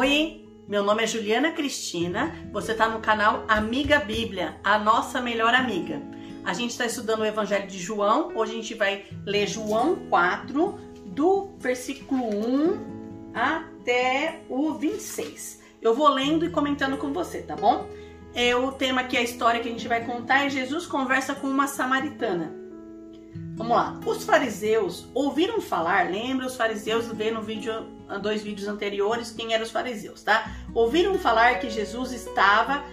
Oi, meu nome é Juliana Cristina, você está no canal Amiga Bíblia, a nossa melhor amiga. A gente está estudando o Evangelho de João, hoje a gente vai ler João 4, do versículo 1 até o 26. Eu vou lendo e comentando com você, tá bom? É, o tema aqui, a história que a gente vai contar é Jesus conversa com uma samaritana. Vamos lá. Os fariseus ouviram falar, lembra os fariseus, vê no vídeo, dois vídeos anteriores, quem eram os fariseus, tá? Ouviram falar que Jesus estava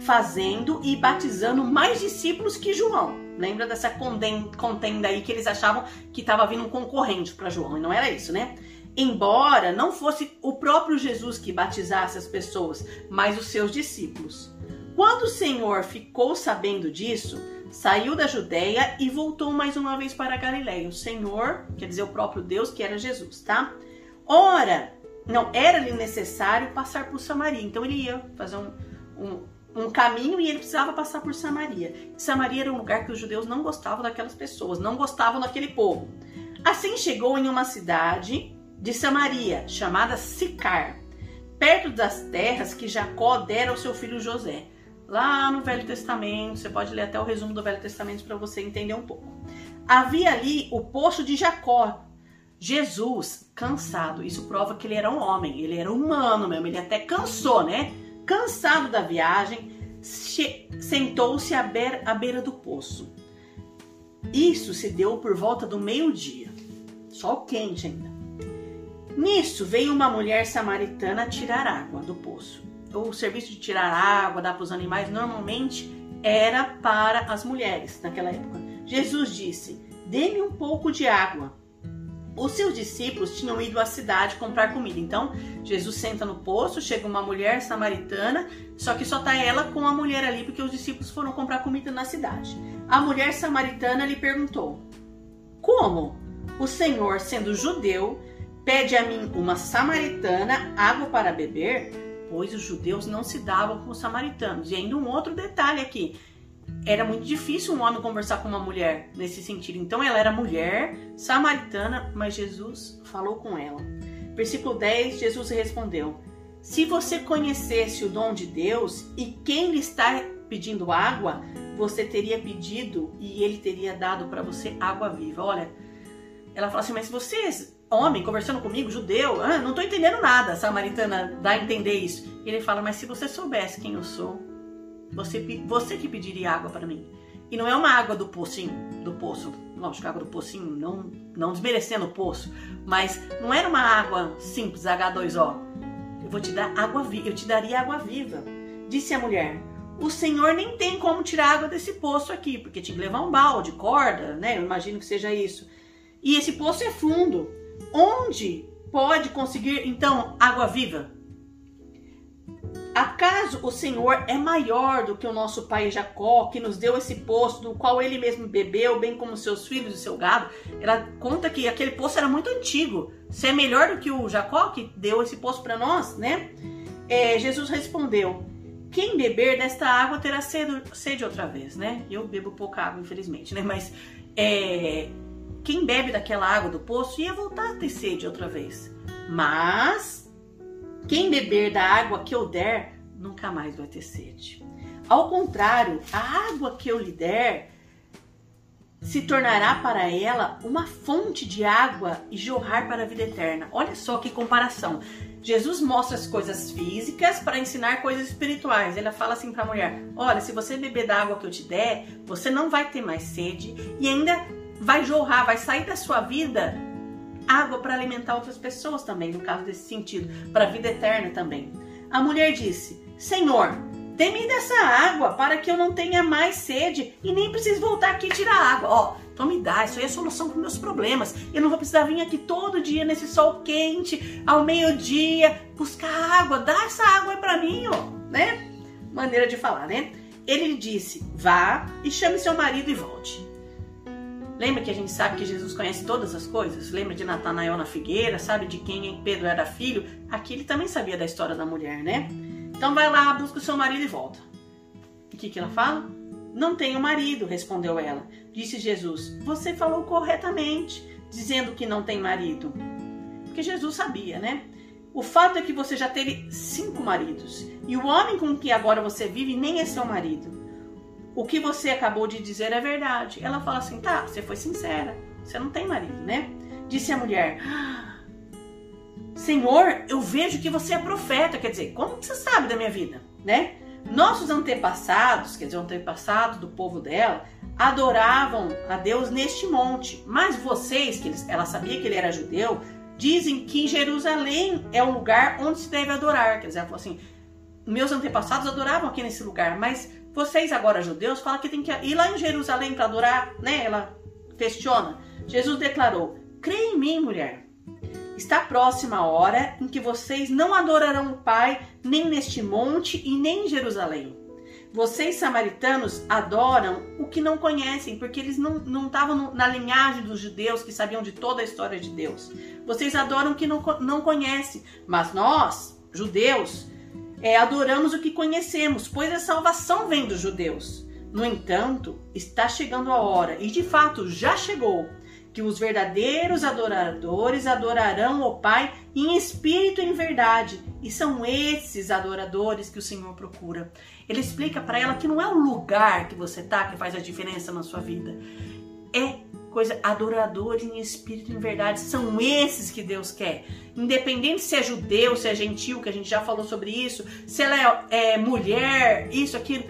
fazendo e batizando mais discípulos que João. Lembra dessa contenda aí que eles achavam que estava vindo um concorrente para João, e não era isso, né? Embora não fosse o próprio Jesus que batizasse as pessoas, mas os seus discípulos. Quando o Senhor ficou sabendo disso, saiu da Judéia e voltou mais uma vez para Galiléia. O Senhor, quer dizer, o próprio Deus, que era Jesus, tá? Ora, não era-lhe necessário passar por Samaria. Então ele ia fazer um, um, um, caminho e ele precisava passar por Samaria. Samaria era um lugar que os judeus não gostavam daquelas pessoas, não gostavam daquele povo. Assim chegou em uma cidade de Samaria, chamada Sicar, perto das terras que Jacó dera ao seu filho José lá no Velho Testamento, você pode ler até o resumo do Velho Testamento para você entender um pouco. Havia ali o poço de Jacó. Jesus, cansado, isso prova que ele era um homem, ele era humano mesmo, ele até cansou, né? Cansado da viagem, sentou-se à beira, à beira do poço. Isso se deu por volta do meio-dia, sol quente ainda. Nisso veio uma mulher samaritana tirar água do poço o serviço de tirar água, dar para os animais, normalmente era para as mulheres naquela época. Jesus disse: Dê-me um pouco de água. Os seus discípulos tinham ido à cidade comprar comida. Então, Jesus senta no poço, chega uma mulher samaritana, só que só tá ela com a mulher ali porque os discípulos foram comprar comida na cidade. A mulher samaritana lhe perguntou: Como o Senhor, sendo judeu, pede a mim, uma samaritana, água para beber? Pois os judeus não se davam com os samaritanos. E ainda um outro detalhe aqui: era muito difícil um homem conversar com uma mulher nesse sentido. Então ela era mulher, samaritana, mas Jesus falou com ela. Versículo 10: Jesus respondeu: Se você conhecesse o dom de Deus e quem lhe está pedindo água, você teria pedido e ele teria dado para você água viva. Olha, ela fala assim: Mas vocês homem conversando comigo, judeu, ah, não estou entendendo nada. A samaritana dá a entender isso. Ele fala, mas se você soubesse quem eu sou, você, você que pediria água para mim. E não é uma água do pocinho, do poço. Lógico, água do pocinho, não, não desmerecendo o poço. Mas não era uma água simples, H2O. Eu vou te dar água viva, eu te daria água viva. Disse a mulher, o Senhor nem tem como tirar água desse poço aqui, porque tinha que levar um balde, corda, né? Eu imagino que seja isso. E esse poço é fundo. Onde pode conseguir então água viva? Acaso o Senhor é maior do que o nosso pai Jacó, que nos deu esse poço, do qual ele mesmo bebeu, bem como seus filhos e seu gado? Ela conta que aquele poço era muito antigo. Se é melhor do que o Jacó, que deu esse poço para nós, né? É, Jesus respondeu: Quem beber desta água terá sede, sede outra vez, né? Eu bebo pouca água, infelizmente, né? Mas é, quem bebe daquela água do poço ia voltar a ter sede outra vez. Mas quem beber da água que eu der, nunca mais vai ter sede. Ao contrário, a água que eu lhe der se tornará para ela uma fonte de água e jorrar para a vida eterna. Olha só que comparação. Jesus mostra as coisas físicas para ensinar coisas espirituais. Ele fala assim para a mulher: Olha, se você beber da água que eu te der, você não vai ter mais sede e ainda vai jorrar, vai sair da sua vida água para alimentar outras pessoas também, no caso desse sentido, para a vida eterna também. A mulher disse: Senhor, dê-me dessa água para que eu não tenha mais sede e nem precise voltar aqui tirar água. Ó, então me dá, isso aí é a solução para meus problemas. Eu não vou precisar vir aqui todo dia nesse sol quente, ao meio-dia, buscar água. Dá essa água para mim, ó, né? Maneira de falar, né? Ele disse: Vá e chame seu marido e volte. Lembra que a gente sabe que Jesus conhece todas as coisas? Lembra de Natanael na figueira? Sabe de quem Pedro era filho? Aqui ele também sabia da história da mulher, né? Então vai lá, busca o seu marido e volta. O que, que ela fala? Não tenho marido, respondeu ela. Disse Jesus: Você falou corretamente, dizendo que não tem marido. Porque Jesus sabia, né? O fato é que você já teve cinco maridos e o homem com que agora você vive nem é seu marido. O que você acabou de dizer é verdade. Ela fala assim: tá, você foi sincera, você não tem marido, né? Disse a mulher: Senhor, eu vejo que você é profeta. Quer dizer, como você sabe da minha vida, né? Nossos antepassados, quer dizer, o antepassado do povo dela, adoravam a Deus neste monte. Mas vocês, que ela sabia que ele era judeu, dizem que Jerusalém é o lugar onde se deve adorar. Quer dizer, ela falou assim: meus antepassados adoravam aqui nesse lugar, mas vocês agora judeus falam que tem que ir lá em Jerusalém para adorar, né? Ela questiona. Jesus declarou: "Crê em mim, mulher. Está próxima a hora em que vocês não adorarão o Pai nem neste monte e nem em Jerusalém. Vocês, samaritanos, adoram o que não conhecem, porque eles não estavam na linhagem dos judeus que sabiam de toda a história de Deus. Vocês adoram o que não, não conhecem, mas nós, judeus, é, adoramos o que conhecemos, pois a salvação vem dos judeus. No entanto, está chegando a hora, e de fato já chegou, que os verdadeiros adoradores adorarão o Pai em espírito e em verdade. E são esses adoradores que o Senhor procura. Ele explica para ela que não é o lugar que você tá que faz a diferença na sua vida. É coisa adoradores em espírito e em verdade. São esses que Deus quer. Independente se é judeu, se é gentil, que a gente já falou sobre isso, se ela é, é mulher, isso, aquilo.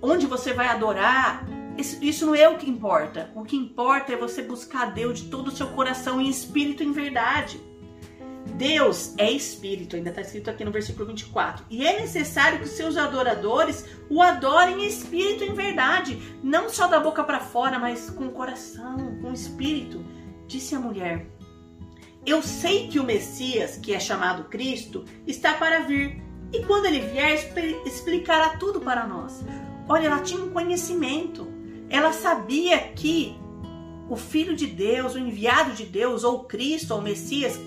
Onde você vai adorar, isso, isso não é o que importa. O que importa é você buscar Deus de todo o seu coração em espírito e em verdade. Deus é espírito, ainda está escrito aqui no versículo 24. E é necessário que seus adoradores o adorem em espírito em verdade, não só da boca para fora, mas com o coração, com o espírito. Disse a mulher: Eu sei que o Messias, que é chamado Cristo, está para vir, e quando ele vier, explicará tudo para nós. Olha, ela tinha um conhecimento. Ela sabia que o Filho de Deus, o enviado de Deus, ou Cristo, ou Messias,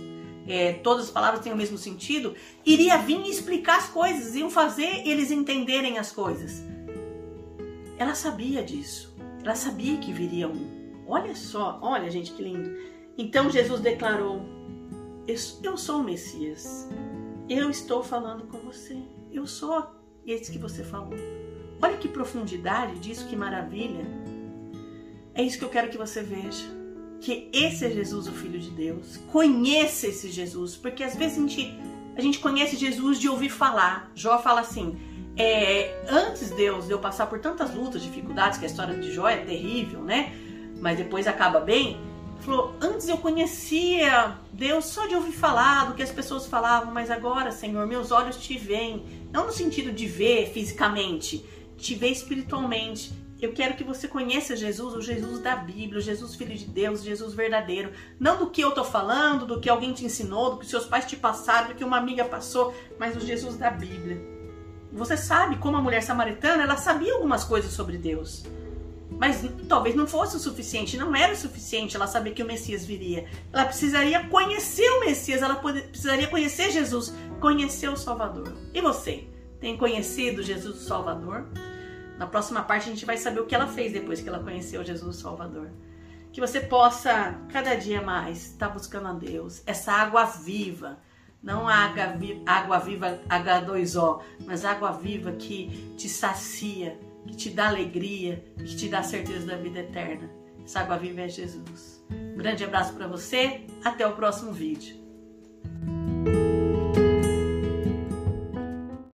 é, todas as palavras têm o mesmo sentido, iria vir e explicar as coisas, iam fazer eles entenderem as coisas. Ela sabia disso. Ela sabia que viria um. Olha só, olha gente que lindo. Então Jesus declarou: Eu sou o Messias. Eu estou falando com você. Eu sou esse que você falou. Olha que profundidade disso, que maravilha. É isso que eu quero que você veja que esse é Jesus, o Filho de Deus. Conheça esse Jesus, porque às vezes a gente, a gente conhece Jesus de ouvir falar. Jó fala assim: é, antes Deus de eu passar por tantas lutas, dificuldades, que a história de Jó é terrível, né? Mas depois acaba bem. Falou, antes eu conhecia Deus só de ouvir falar, do que as pessoas falavam, mas agora, Senhor, meus olhos te veem. Não no sentido de ver fisicamente, te ver espiritualmente. Eu quero que você conheça Jesus, o Jesus da Bíblia, o Jesus Filho de Deus, o Jesus verdadeiro. Não do que eu tô falando, do que alguém te ensinou, do que seus pais te passaram, do que uma amiga passou, mas o Jesus da Bíblia. Você sabe como a mulher samaritana, ela sabia algumas coisas sobre Deus. Mas talvez não fosse o suficiente, não era o suficiente ela saber que o Messias viria. Ela precisaria conhecer o Messias, ela precisaria conhecer Jesus, conhecer o Salvador. E você? Tem conhecido Jesus o Salvador? Na próxima parte a gente vai saber o que ela fez depois que ela conheceu Jesus Salvador. Que você possa cada dia mais estar buscando a Deus, essa água viva, não a água viva H2O, mas água viva que te sacia, que te dá alegria, que te dá certeza da vida eterna. Essa água viva é Jesus. Um grande abraço para você, até o próximo vídeo.